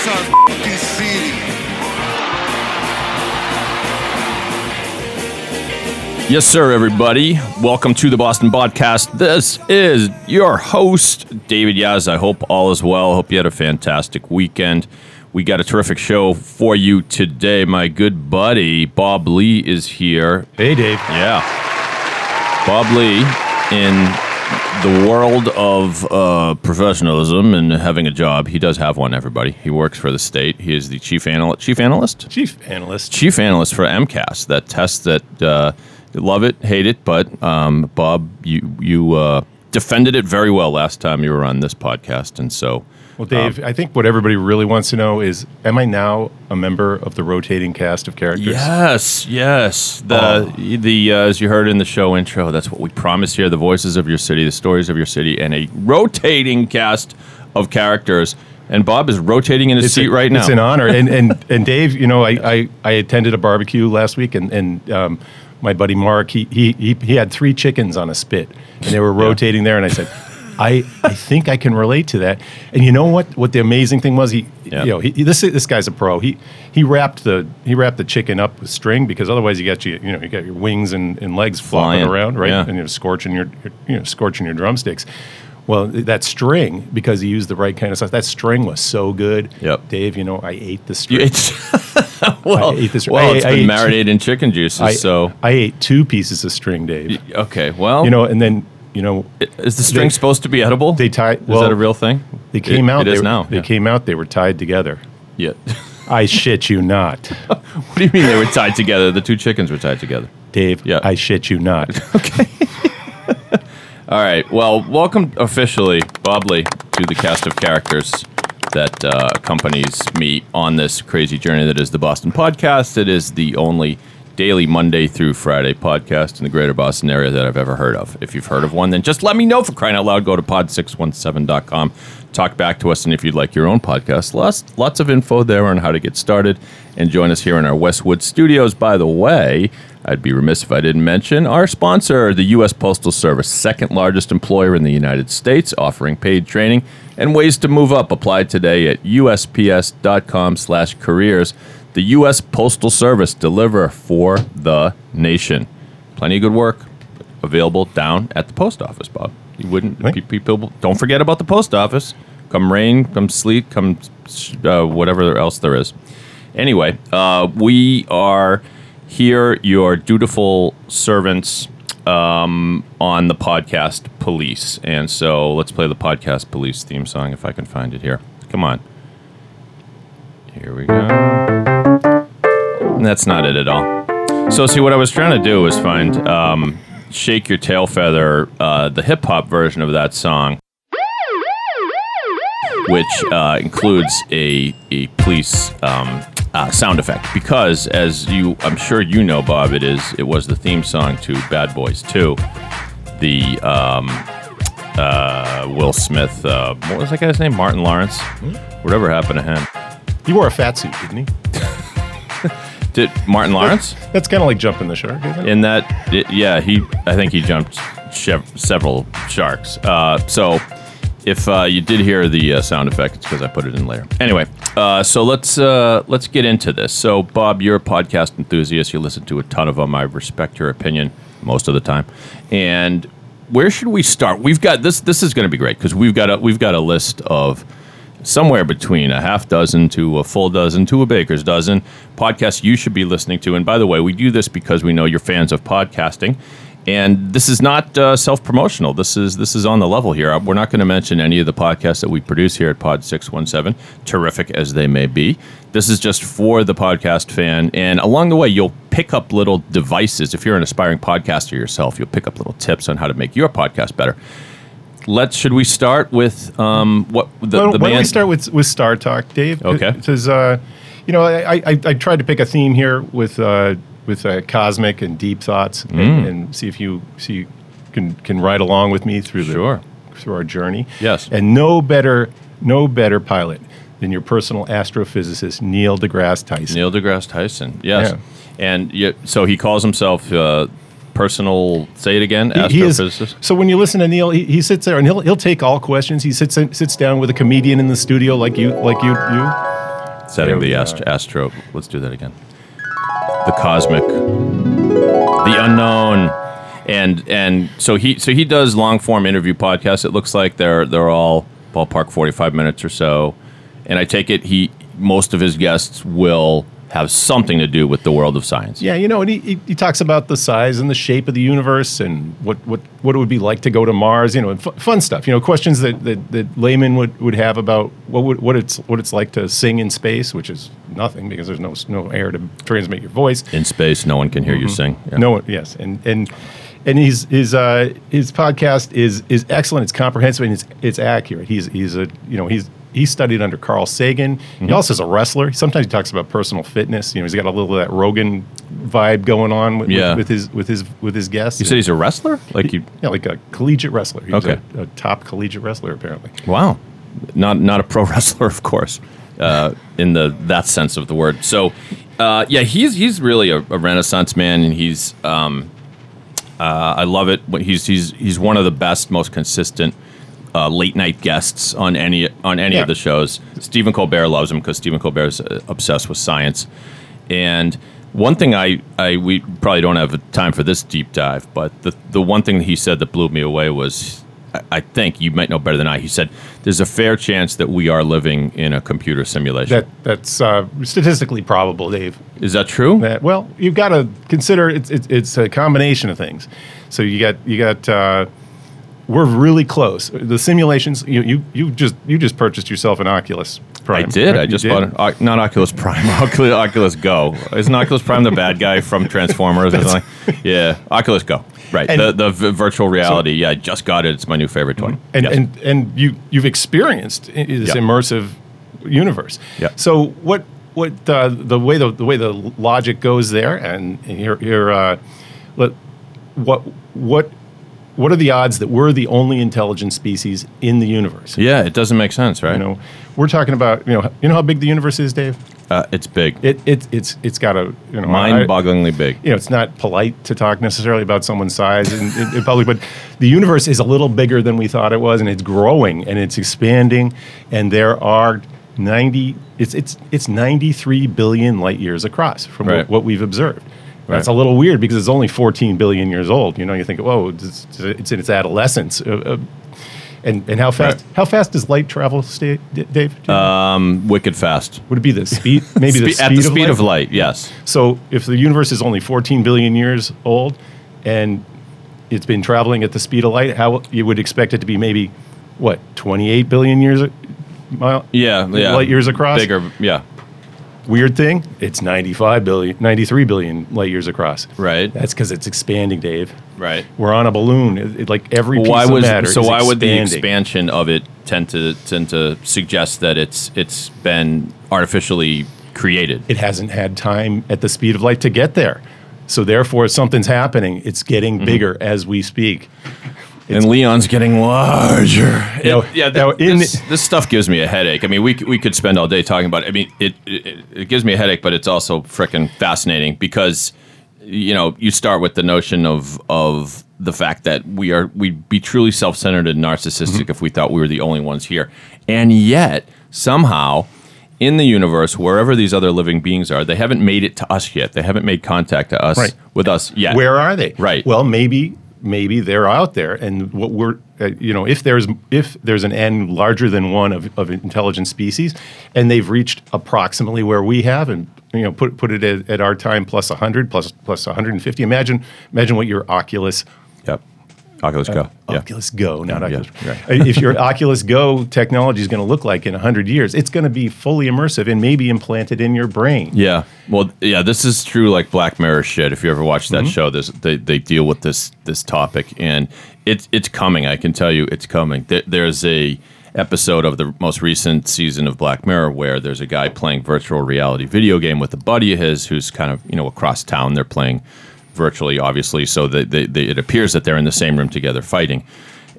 This our f***ing city. Yes, sir, everybody. Welcome to the Boston Podcast. This is your host, David Yas. I hope all is well. Hope you had a fantastic weekend. We got a terrific show for you today. My good buddy, Bob Lee, is here. Hey, Dave. Yeah. Bob Lee, in the world of uh, professionalism and having a job, he does have one, everybody. He works for the state. He is the chief, anal- chief analyst? Chief analyst. chief analyst for MCAS, that test that uh, love it, hate it, but um, Bob, you you uh, defended it very well last time you were on this podcast, and so Well, Dave, I think what everybody really wants to know is Am I now a member of the rotating cast of characters? yes, yes, the Oh. the uh, as you heard in the show intro, that's what we promised here: the voices of your city, the stories of your city, and a rotating cast of characters. And Bob is rotating in his It's, seat a- right now. it's an honor. And, and, and Dave, you know, I, I, I attended a barbecue last week, and, and um, my buddy Mark, he, he, he, he had three chickens on a spit, and they were rotating there. And I said, I, I think I can relate to that. And you know what? What the amazing thing was, he, Yeah. you know, he, this this guy's a pro. He he wrapped the he wrapped the chicken up with string because otherwise you got you you know you got your wings and, and legs flopping Flying, around, right? yeah. And you're scorching your, your you know scorching your drumsticks. Well, that string because he used the right kind of stuff. That string was so good. Yep. Dave, you know, I ate the string. It's well, I ate this- well, I- it's I been ate- marinated in chicken juices, I, so I ate two pieces of string, Dave. okay. Well, You know, and then you know Is the string They- supposed to be edible? they tied. Is that a real thing? They came It- out. It they is were- now. They yeah. came out. They were tied together. Yeah. I shit you not, what do you mean they were tied together? The two chickens were tied together. Dave. Yeah. I shit you not. Okay. All right. Well, welcome officially, Bob Lee, to the cast of characters that uh, accompanies me on this crazy journey that is the Boston Podcast. It is the only daily Monday through Friday podcast in the greater Boston area that I've ever heard of. If you've heard of one, then just let me know for crying out loud. Go to pod617.com, talk back to us, and if you'd like your own podcast, lots, lots of info there on how to get started. And join us here in our Westwood studios. By the way, I'd be remiss if I didn't mention our sponsor, the U.S. Postal Service, second largest employer in the United States, offering paid training and ways to move up. Apply today at usps.com/careers. The U.S. Postal Service deliver for the nation. Plenty of good work available down at the post office, Bob. You wouldn't Right. people don't forget about the post office. Come rain, come sleet, come uh, whatever else there is. Anyway, uh, we are here, your dutiful servants um, on the podcast Police. And so let's play the podcast Police theme song if I can find it here. Come on. Here we go. That's not it at all. So, see, what I was trying to do was find um, Shake Your Tail Feather, uh, the hip hop version of that song, which uh, includes a, a police um, uh, sound effect. Because, as you, I'm sure you know, Bob, it is it was the theme song to Bad Boys 2. The um, uh, Will Smith, uh, what was that guy's name? Martin Lawrence? Whatever happened to him? he wore a fat suit, didn't he? Did Martin Lawrence? That's kind of like jumping the shark, isn't it? in that it, yeah he i think he jumped several sharks. Uh, so if uh, you did hear the uh, sound effect it's because i put it in later anyway uh, so let's uh, let's get into this. So bob you're a podcast enthusiast. You listen to a ton of them i respect your opinion most of the time. And where should we start? We've got this this is going to be great because we've got a we've got a list of somewhere between a half dozen to a full dozen to a baker's dozen podcasts you should be listening to. And by the way, we do this because we know you're fans of podcasting. And this is not uh, self-promotional. This is this is on the level here. We're not going to mention any of the podcasts that we produce here at Pod Six One Seven, terrific as they may be. This is just for the podcast fan. And along the way, you'll pick up little devices. If you're an aspiring podcaster yourself, you'll pick up little tips on how to make your podcast better let's. Should we start with um, what the, why, the why don't we start with with Star Talk, Dave? Okay. Because uh, you know, I, I I tried to pick a theme here with uh, with uh, cosmic and deep thoughts, Mm. and, and see if you see you can can ride along with me through the Sure. through our journey. Yes. And no better no better pilot than your personal astrophysicist Neil deGrasse Tyson. Neil deGrasse Tyson. Yes, Yeah. and yeah, so he calls himself uh, personal. Say it again, He- he is- so when you listen to Neil, he, he sits there and he'll he'll take all questions. He sits sits down with a comedian in the studio like you like you you. Setting the astro, astro. Let's do that again. The cosmic, the unknown, and and so he so he does long form interview podcasts. It looks like they're they're all ballpark forty five minutes or so, and I take it he most of his guests will have something to do with the world of science. Yeah, you know, and he, he, he talks about the size and the shape of the universe and what, what, what it would be like to go to Mars, you know, and fu- fun stuff. You know, questions that, that, that laymen would, would have about what, would, what, it's, what it's like to sing in space, which is nothing because there's no, no air to transmit your voice. In space, no one can hear you sing. Yeah. Mm-hmm. No one, yes, and and and he's his uh, his podcast is is excellent. It's comprehensive and it's it's accurate. He's he's a you know he's he studied under Carl Sagan. Mm-hmm. He also is a wrestler. Sometimes he talks about personal fitness. You know, he's got a little of that Rogan vibe going on with, Yeah. with, with his with his with his guests. You said he's a wrestler, like you. yeah, like a collegiate wrestler. He's Okay. a, a top collegiate wrestler apparently. Wow, not not a pro wrestler, of course, uh, in the that sense of the word. So, uh, yeah, he's he's really a, a renaissance man, and he's um, uh, I love it. He's he's he's one of the best, most consistent. Uh, late night guests on any on any Yeah. of the shows. Stephen Colbert loves him because Stephen Colbert is uh, obsessed with science. And one thing I, I we probably don't have time for this deep dive, but the the one thing that he said that blew me away was I, I think you might know better than I. He said there's a fair chance that we are living in a computer simulation. That that's uh, statistically probable, Dave. Is that true? that well you've got to consider it's, it's it's a combination of things so you got you got uh, we're really close the simulations you you you just you just purchased yourself an oculus prime I did. right? I You just did? bought an not Oculus Prime, Oculus, Oculus Go. Isn't Oculus Prime the bad guy from Transformers or something? Yeah, Oculus Go. Right. And- the the v- virtual reality. yeah, I just got it. It's my new favorite toy. and Yes. and and you you've experienced this Yeah. immersive universe. Yeah. So what what uh, the way the, the way the logic goes there, and here here uh, let, what what what are the odds that we're the only intelligent species in the universe? yeah, it doesn't make sense, right? You know, we're talking about you know you know how big the universe is, Dave. uh, it's big, It it it's it's got a you know mind-bogglingly big. you know, it's not polite to talk necessarily about someone's size in, in, in public, but the universe is a little bigger than we thought it was, and it's growing and it's expanding, and there are ninety. It's it's it's ninety three billion light years across from Right. what, what we've observed. That's Right. a little weird because it's only 14 billion years old. You know, you think, whoa, it's, it's in its adolescence. Uh, uh, and, and how fast Right. how fast does light travel, Dave? You know? Wicked fast. Would it be the speed? Maybe the Spe- speed at the of speed light? of light. Yes. So if the universe is only 14 billion years old and it's been traveling at the speed of light, how you would expect it to be maybe what 28 billion years mile Yeah. Yeah. light years across? Bigger. Yeah. Weird thing, it's 95 billion 93 billion light years across. Right. That's cuz it's expanding, Dave. Right. We're on a balloon. It, it- like every piece why of was matter so? Why would the expansion of it tend to tend to suggest that it's it's been artificially created? It hasn't had time at the speed of light to get there. So therefore something's happening. It's getting Mm-hmm. bigger as we speak. And Leon's getting larger. It- Now- yeah, th- now in this, this stuff gives me a headache. I mean, we we could spend all day talking about it. I mean, it it, it gives me a headache, but it's also freaking fascinating because you know you start with the notion of of the fact that we are we'd be truly self centered and narcissistic Mm-hmm. if we thought we were the only ones here, and yet somehow. In the universe, wherever these other living beings are, they haven't made it to us yet. They haven't made contact to us Right. with us yet. Where are they? Right. Well, maybe maybe they're out there, and what we're uh, you know if there's if there's an n larger than one of, of intelligent species, and they've reached approximately where we have, and you know put put it at, at our time plus 100 plus plus 150. Imagine imagine what your Oculus Yep. Oculus uh, Go. yeah. Oculus Go, not Yeah, Oculus. right. Uh, if your Oculus Go technology is going to look like in 100 years, it's going to be fully immersive and maybe implanted in your brain. Yeah. Well, yeah, this is true like Black Mirror shit. If you ever watch that mm-hmm. show, this they, they deal with this this topic and it's it's coming. I can tell you it's coming. There, there's a episode of the most recent season of Black Mirror where there's a guy playing virtual reality video game with a buddy of his who's kind of, you know, across town. They're playing virtually, obviously, so that they, they, it appears that they're in the same room together fighting.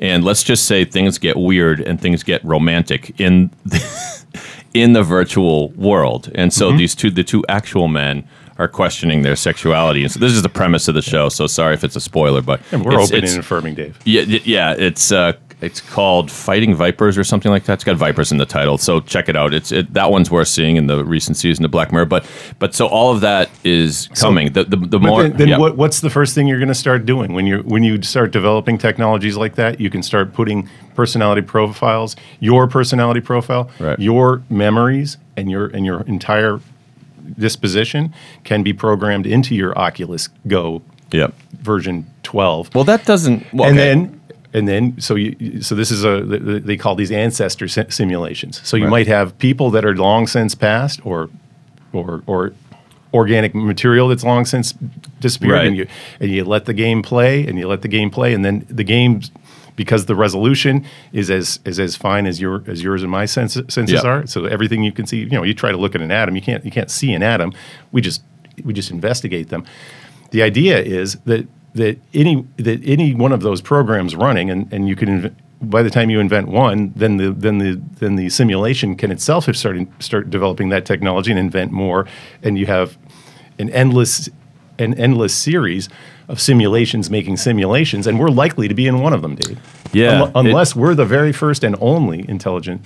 And let's just say things get weird and things get romantic in in the virtual world. And Mm-hmm. so these two, the two actual men, are questioning their sexuality. And so this is the premise of the show. So sorry if it's a spoiler, but And we're it's- open it's- and affirming, Dave. yeah, yeah, it's uh, it's called Fighting Vipers or something like that. It's got vipers in the title, so check it out. It's it, that one's worth seeing in the recent season of Black Mirror. But but so all of that is coming. the the, the more then, then yeah. what, what's the first thing you're going to start doing when you when you start developing technologies like that? You can start putting personality profiles, your personality profile, Right. your memories, and your and your entire disposition can be programmed into your Oculus Go Yep. version 12. Well, that doesn't. Well, and okay. then and then so you so this is a th- th- they call these ancestor si- simulations. So you Right. might have people that are long since passed or or or organic material that's long since disappeared Right. and you and you let the game play and you let the game play and then the game because the resolution is as is as fine as your as yours and my sense, senses Yeah. are so everything you can see you know you try to look at an atom you can't you can't see an atom we just we just investigate them the idea is that that any that any one of those programs running and, and you can inv- by the time you invent one then the then the then the simulation can itself have started start developing that technology and invent more. And you have an endless an endless series of simulations making simulations and we're likely to be in one of them Dave. Yeah, Unle- it- unless we're the very first and only intelligent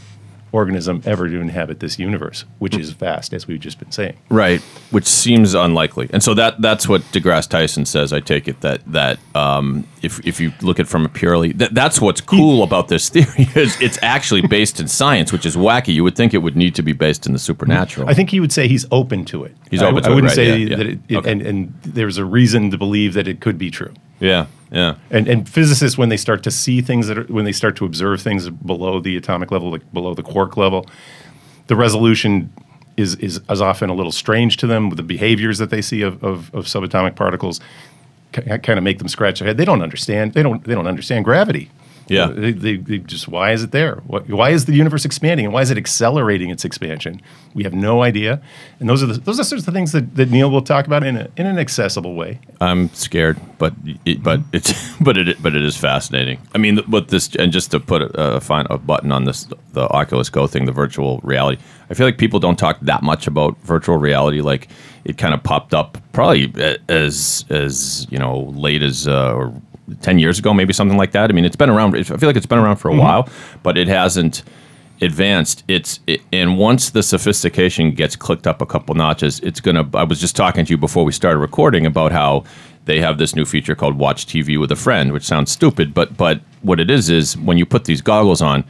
organism ever to inhabit this universe which is vast as we've just been saying Right, which seems unlikely, and so that that's what DeGrasse Tyson says. I take it that that um, if if you look at it from a purely that, that's what's cool about this theory is it's actually based in science, which is wacky. You would think it would need to be based in the supernatural. I think he would say he's open to it. He's I- open to I it, wouldn't right, say yeah, yeah. that it, it- Okay. and, and there's a reason to believe that it could be true. Yeah, yeah, And, and physicists, when they start to see things that are, when they start to observe things below the atomic level, like below the quark level, the resolution is, is, is often a little strange to them. The behaviors that they see of, of, of subatomic particles kind of make them scratch their head. They don't understand. They don't. They don't understand gravity. Yeah. They, they, they just why is it there? What, why is the universe expanding and why is it accelerating its expansion? We have no idea. And those are the, those are sorts of things that, that Neil will talk about in a, in an accessible way. I'm scared, but it, but it's but it but it is fascinating. I mean, what this and just to put a, a, fine, a button on this the Oculus Go thing, the virtual reality. I feel like people don't talk that much about virtual reality. Like it kind of popped up probably as as you know late as uh, or ten years ago, maybe something like that. I mean, it's been around. I feel like it's been around for a mm-hmm. while, but it hasn't advanced it's it, and once the sophistication gets clicked up a couple notches it's gonna i was just talking to you before we started recording about how they have this new feature called watch tv with a friend which sounds stupid but but what it is is when you put these goggles on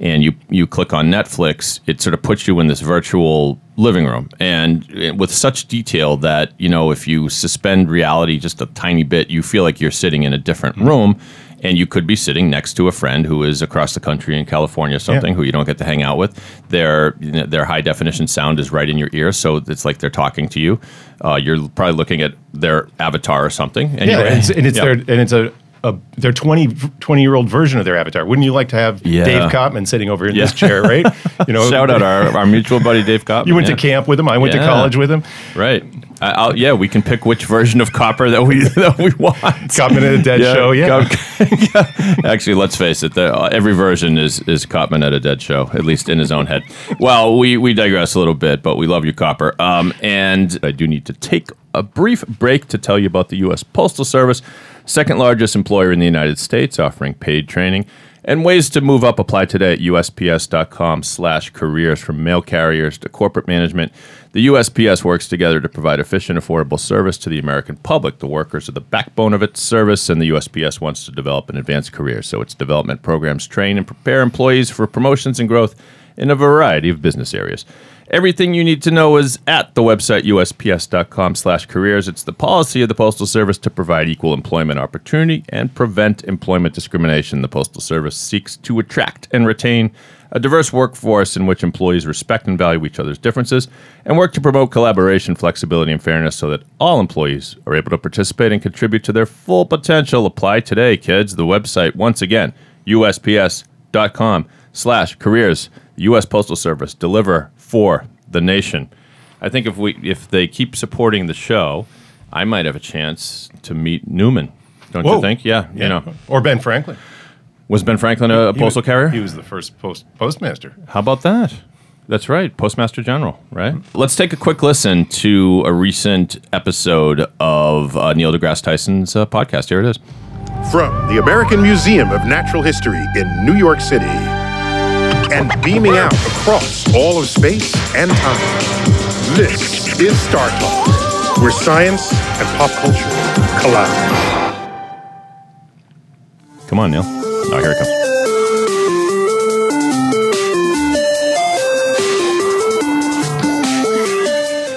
and you you click on netflix it sort of puts you in this virtual living room and uh, with such detail that you know if you suspend reality just a tiny bit you feel like you're sitting in a different room and you could be sitting next to a friend who is across the country in California or something Yeah. who you don't get to hang out with. Their you know, their high definition sound is right in your ear, so it's like they're talking to you. Uh, you're probably looking at their avatar or something. And Yeah, and it's, and it's yeah. their and it's a, a their 20, 20 year old version of their avatar. Wouldn't you like to have Yeah. Dave Kopman sitting over in this chair, right? You know, Shout out our, our mutual buddy Dave Kopp. You went yeah. to camp with him. I went to college with him. right? Yeah, we can pick which version of Copper that we that we want. Kopman at a dead show. Yeah. Cop- Actually, let's face it. The, uh, every version is is Kopman at a dead show, at least in his own head. Well, we we digress a little bit, but we love you, Copper. Um, and I do need to take a brief break to tell you about the U.S. Postal Service, second largest employer in the United States, offering paid training and ways to move up. Apply today at USPS.com/careers from mail carriers to corporate management. The USPS works together to provide efficient, affordable service to the American public. The workers are the backbone of its service, and the USPS wants to develop an advanced career. So its development programs train and prepare employees for promotions and growth in a variety of business areas. Everything you need to know is at the website usps.com slash careers. It's the policy of the Postal Service to provide equal employment opportunity and prevent employment discrimination. The Postal Service seeks to attract and retain a diverse workforce in which employees respect and value each other's differences and work to promote collaboration, flexibility, and fairness so that all employees are able to participate and contribute to their full potential. Apply today, kids. The website, once again, usps.com slash careers. U.S. Postal Service. Deliver for the nation. I think if we if they keep supporting the show, I might have a chance to meet Newman. Don't Whoa. you think? Yeah, you know. or Ben Franklin. Was Ben Franklin a, a He postal was- carrier? He was the first post postmaster. How about that? That's right, Postmaster General, right? Let's take a quick listen to a recent episode of uh, Neil deGrasse Tyson's uh, podcast. Here it is. From the American Museum of Natural History in New York City and beaming out across all of space and time, this is Star Talk, where science and pop culture collide. Come on, Neil. Oh, here it comes.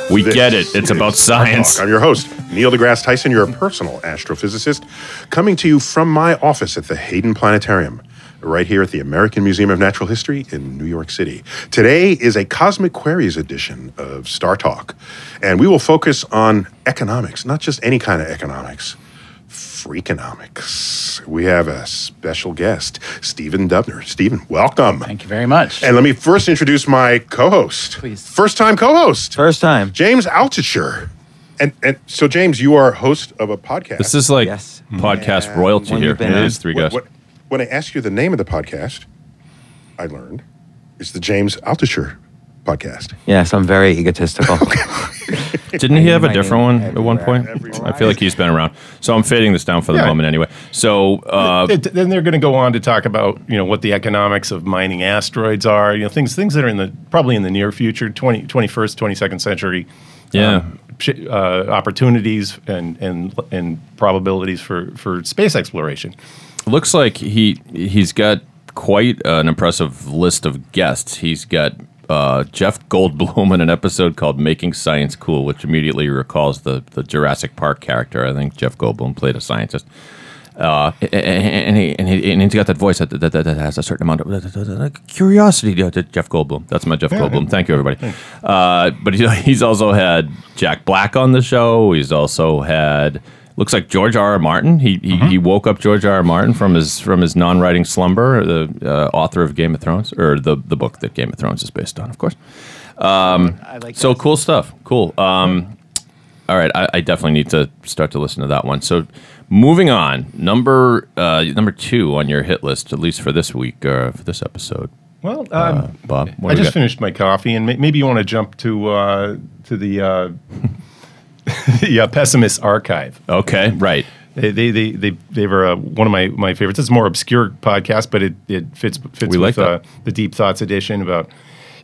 We This get it. It's about science. I'm your host, Neil deGrasse Tyson, You're a personal astrophysicist, coming to you from my office at the Hayden Planetarium, right here at the American Museum of Natural History in New York City. Today is a Cosmic Queries edition of Star Talk, and we will focus on economics, not just any kind of economics. Freakonomics. We have a special guest, Stephen Dubner. Stephen, welcome. Thank you very much. And let me first introduce my co-host. Please. First time co-host. First time. James Altucher. And and so James, you are host of a podcast. This is like Yes. podcast royalty When here. you've been It on- is three What- what- when I asked you the name of the podcast, I learned it's the James Altucher podcast. Yes, I'm very egotistical. Didn't he have a different one at one point? I feel like he's been around. So I'm fading this down for the Yeah. moment anyway. So uh, It- then they're going to go on to talk about you know what the economics of mining asteroids are. You know things things that are in the probably in the near future, 20, 21st, 22nd century. Yeah. um, sh- uh, opportunities and and and probabilities for for space exploration. Looks like he he's got quite an impressive list of guests. He's got uh, Jeff Goldblum in an episode called "Making Science Cool," which immediately recalls the the Jurassic Park character. I think Jeff Goldblum played a scientist. Uh, and, he, and, he, and he's got that voice that, that, that has a certain amount of curiosity Jeff Goldblum. That's my Jeff Goldblum. Thank you, everybody. Uh, but he's also had Jack Black on the show. He's also had looks like George R. R. Martin. He he, he woke up George R. R. Martin from his from his non-writing slumber. The uh, author of Game of Thrones, or the the book that Game of Thrones is based on, of course. I like So cool stuff. Cool. Um, all right, I, I definitely need to start to listen to that one. So, moving on, number uh, number two on your hit list, at least for this week, uh, for this episode. Well, um, Uh, Bob, what I just got? finished my coffee, and may- maybe you want to jump to uh, to the uh, the uh, pessimist archive. Okay, right. They they they they, they were uh, one of my, my favorites. It's a more obscure podcast, but it, it fits fits We like with uh, the Deep Thoughts edition about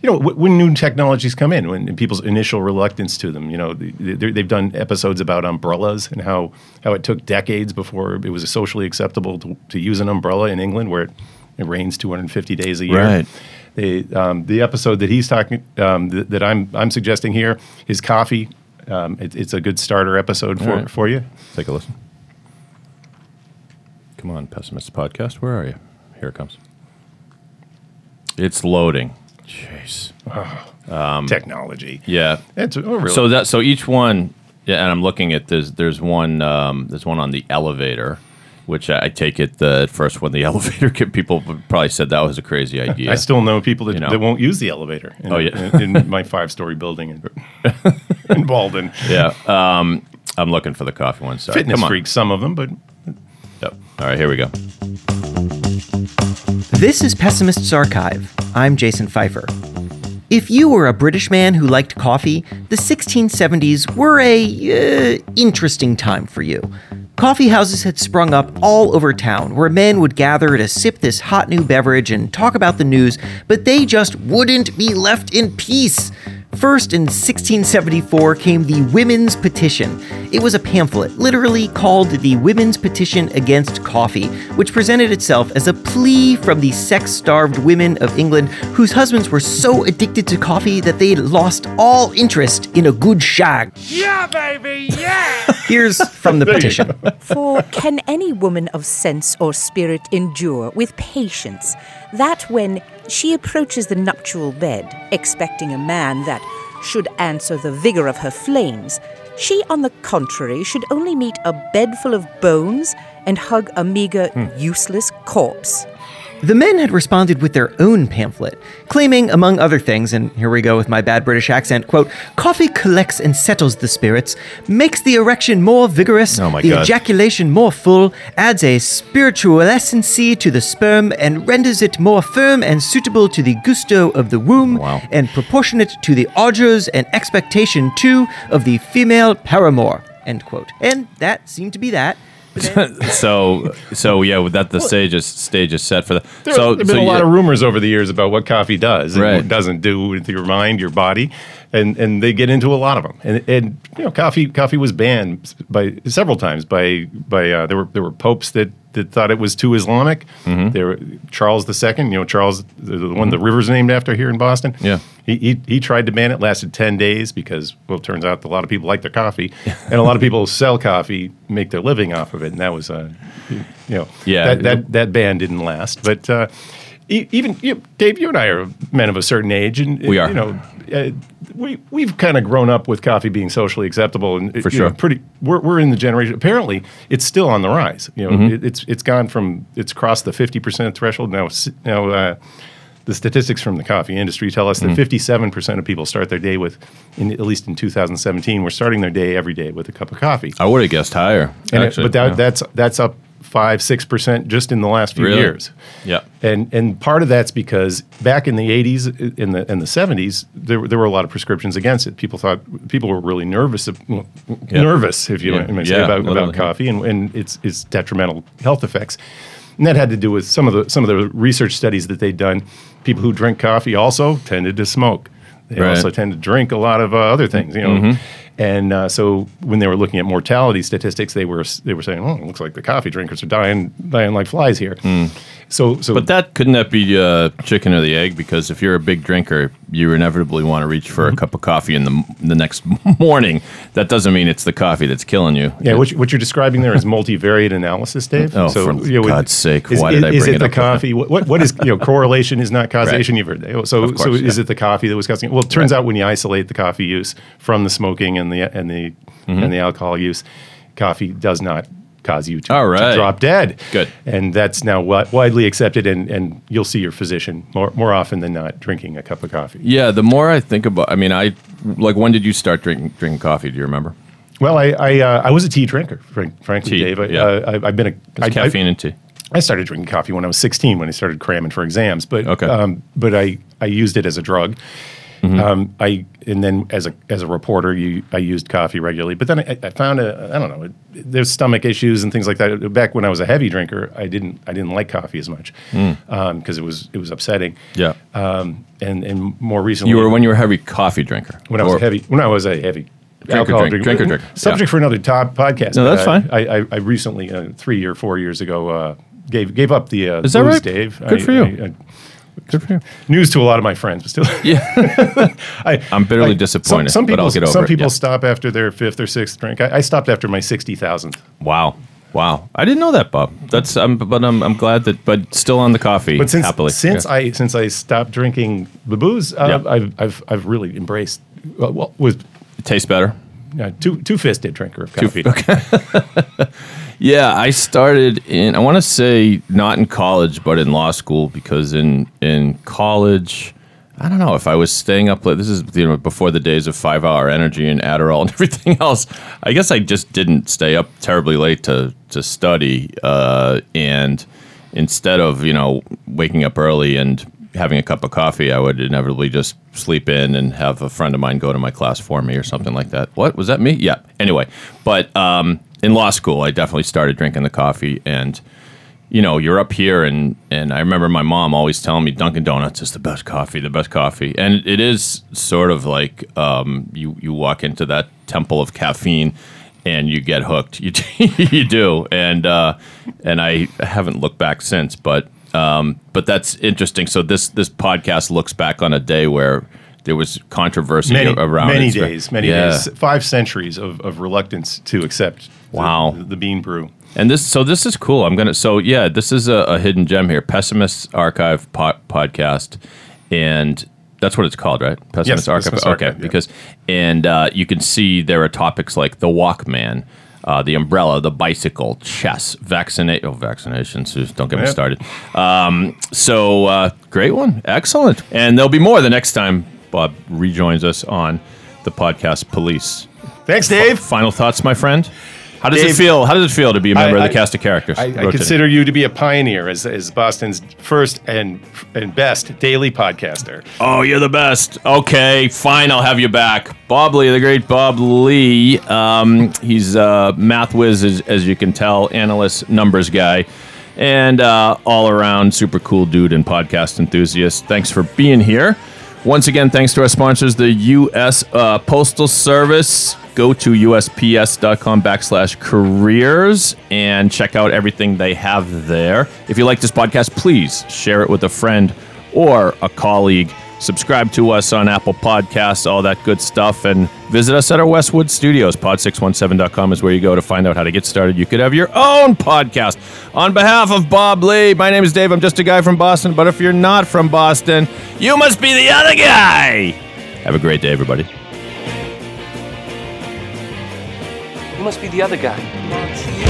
you know w- when new technologies come in, when people's initial reluctance to them. You know, they, they've done episodes about umbrellas and how how it took decades before it was socially acceptable to, to use an umbrella in England, where it, it rains 250 days a year. Right. They, um, the episode that he's talking um, th- that I'm I'm suggesting here is coffee. Um, it, it's a good starter episode for, right. for you. Take a listen. Come on, Pessimist Podcast. Where are you? Here it comes. It's loading. Jeez. Technology. Yeah. It's, oh, really? So that so each one, yeah, and I'm looking at there's there's one um, there's one on the elevator, which I, I take it the first one the elevator people probably said that was a crazy idea. I still know people that, You know. that won't use the elevator. In, Oh, yeah. in, in my five-story building in, in Walden. yeah. Um, I'm looking for the coffee one. Sorry. Fitness Come on. freaks, some of them, but Yep. All right, here we go. This is Pessimists Archive. I'm Jason Feifer. If you were a British man who liked coffee, the 1670s were a uh, interesting time for you. Coffee houses had sprung up all over town where men would gather to sip this hot new beverage and talk about the news, but they just wouldn't be left in peace. First, in 1674, came the Women's Petition. It was a pamphlet, literally called the Women's Petition Against Coffee, which presented itself as a plea from the sex starved women of England whose husbands were so addicted to coffee that they'd lost all interest in a good shag. Yeah, baby, yeah! Here's from the petition. For can any woman of sense or spirit endure with patience that when she approaches the nuptial bed, expecting a man that should answer the vigor of her flames, she, on the contrary, should only meet a bed full of bones and hug a meager, hmm. useless corpse? The men had responded with their own pamphlet, claiming, among other things, and here we go with my bad British accent, quote, coffee collects and settles the spirits, makes the erection more vigorous, Oh the God. ejaculation more full, adds a spiritualescency to the sperm, and renders it more firm and suitable to the gusto of the womb, oh, Wow. and proportionate to the augurs and expectation, too, of the female paramour, end quote. And that seemed to be that. So so yeah, with that the stage is stage is set for the. There so been so a lot yeah, of rumors over the years about what coffee does and Right. what it doesn't do with your mind, your body, and and they get into a lot of them. And and you know, coffee coffee was banned by several times by by uh, there were there were popes that. That thought it was too Islamic. Mm-hmm. There, Charles II, you know Charles, the, the one the river's named after here in Boston. Yeah. he, he he tried to ban it. Lasted ten days because well, it turns out a lot of people like their coffee, and a lot of people sell coffee, make their living off of it, and that was uh, you know Yeah. that that, that ban didn't last. But uh, e- even you, Dave, you and I are men of a certain age, and We are. You know, uh, we we've kind of grown up with coffee being socially acceptable, and For you know, sure. pretty. We're, we're in the generation. Apparently, it's still on the rise. You know, Mm-hmm. it, it's it's gone from it's crossed the fifty percent threshold now. Now. Uh, the statistics from the coffee industry tell us that 57% of people start their day with, in, at least in 2017, were starting their day every day with a cup of coffee. I would have guessed higher. And it- but that, yeah. that's that's up five six percent just in the last few Really? years. Yeah. And and part of that's because back in the '80s, in the in the '70s, there were- there were a lot of prescriptions against it. People thought people were really nervous, of- well, Yeah. nervous if you Yeah. may say Yeah, about, literally. about coffee and, and its its detrimental health effects. And that had to do with some of the some of the research studies that they'd done. People who drink coffee also tended to smoke. They Right. also tend to drink a lot of uh, other things, you know. Mm-hmm. And uh, so when they were looking at mortality statistics, they were they were saying, "Oh, it looks like the coffee drinkers are dying dying like flies here." So so Hmm. But that couldn't that be uh, chicken or the egg? Because if you're a big drinker, you inevitably want to reach for Mm-hmm. a cup of coffee in the the next morning. That doesn't mean it's the coffee that's killing you. yeah, what, you, what you're describing there is multivariate analysis, Dave. Oh, so, for would- God's sake, is, why is, did I is bring it it the coffee? What, what what is you know correlation is not causation? Right. You've heard that. So Of so course, is it the coffee that was causing? it? Well, it turns out when you isolate the coffee use from the smoking and the and the Mm-hmm. and the alcohol use, coffee does not cause you to, All to drop dead. Good. and that's now wi- widely accepted, and, and you'll see your physician more more often than not drinking a cup of coffee. Yeah, the more I think about, I mean, I like when did you start drinking drinking coffee? Do you remember? Well, I I, uh, I was a tea drinker, frank, frankly, Tea, Dave. I, yeah. uh, I, I've been a I- I- caffeine and tea. I started drinking coffee when I was 16 when I started cramming for exams, but Okay. um, but I, I used it as a drug. Mm-hmm. Um, I and then as a as a reporter, you I used coffee regularly. But then I, I found a I don't know there's stomach issues and things like that. Back when I was a heavy drinker, I didn't I didn't like coffee as much because it was it was upsetting. Mm. Yeah. Um, and and more recently, You were when you were a heavy coffee drinker. when I was a heavy when I was a heavy alcohol drink- drinker. drinker, drinker. Subject Yeah. for another top podcast. No, that's I- fine. I, I, I recently uh, three or four years ago uh, gave gave up the uh, Is that booze, right? Dave. Good I- for you. I- I- Good for you. news to a lot of my friends, but still. Yeah. I, I'm bitterly like, disappointed, Some, some but people, I'll get over some it, people yeah. stop after their fifth or sixth drink. I, I stopped after my sixty thousandth. Wow. Wow. I didn't know that, Bob. That's um, but I'm I'm glad that but still on the coffee But since happily. since Yeah. I since I stopped drinking the booze, uh, Yeah. I've, I've I've really embraced. Uh, well, was it tastes better. uh, two two fisted drinker of coffee. Yeah, I started in I want to say not in college, but in law school because in in college, I don't know if I was staying up late. This is you know before the days of five hour energy and Adderall and everything else. I guess I just didn't stay up terribly late to to study, uh, and instead of you know waking up early and having a cup of coffee, I would inevitably just sleep in and have a friend of mine go to my class for me or something like that. What was that me? Yeah. Anyway, but um, in law school, I definitely started drinking the coffee and you know, you're up here, and and I remember my mom always telling me Dunkin' Donuts is the best coffee, the best coffee, and it is sort of like um, you you walk into that temple of caffeine. And you get hooked. You you do, and uh, and I haven't looked back since. But um, but that's interesting. So this this podcast looks back on a day where there was controversy Many, around many days, many Yeah. days, five centuries of, of reluctance to accept Wow. the, bean brew. And this, so this is cool. I'm gonna, so yeah, this is a, a hidden gem here, Pessimist Archive po- podcast, and that's what it's called, right? Pessimist Yes, Archive. Pessimist okay, Archive, yeah. because and uh, you can see there are topics like the Walkman. Uh, the umbrella, the bicycle, chess, vaccinate, oh, vaccinations. just Don't get me started. Um, so, uh, great one. Excellent. And there'll be more the next time Bob rejoins us on the podcast Police. Thanks, Dave. Final thoughts, my friend? How does it feel? How does it feel to be a member I- of the I- cast of characters? I, I consider you to be a pioneer as, as Boston's first and and best daily podcaster. Oh, you're the best. Okay, fine. I'll have you back. Bob Lee, the great Bob Lee. Um, he's a math whiz, as, as you can tell, analyst, numbers guy, and uh, all around super cool dude and podcast enthusiast. Thanks for being here. Once again, thanks to our sponsors, the U.S. Uh, Postal Service. Go to usps.com backslash careers and check out everything they have there. If you like this podcast, please share it with a friend or a colleague. Subscribe to us on Apple Podcasts, all that good stuff, and visit us at our Westwood Studios. Pod617.com is where you go to find out how to get started. You could have your own podcast. On behalf of Bob Lee, my name is Dave. I'm just a guy from Boston, but if you're not from Boston, you must be the other guy. Have a great day, everybody. You must be the other guy.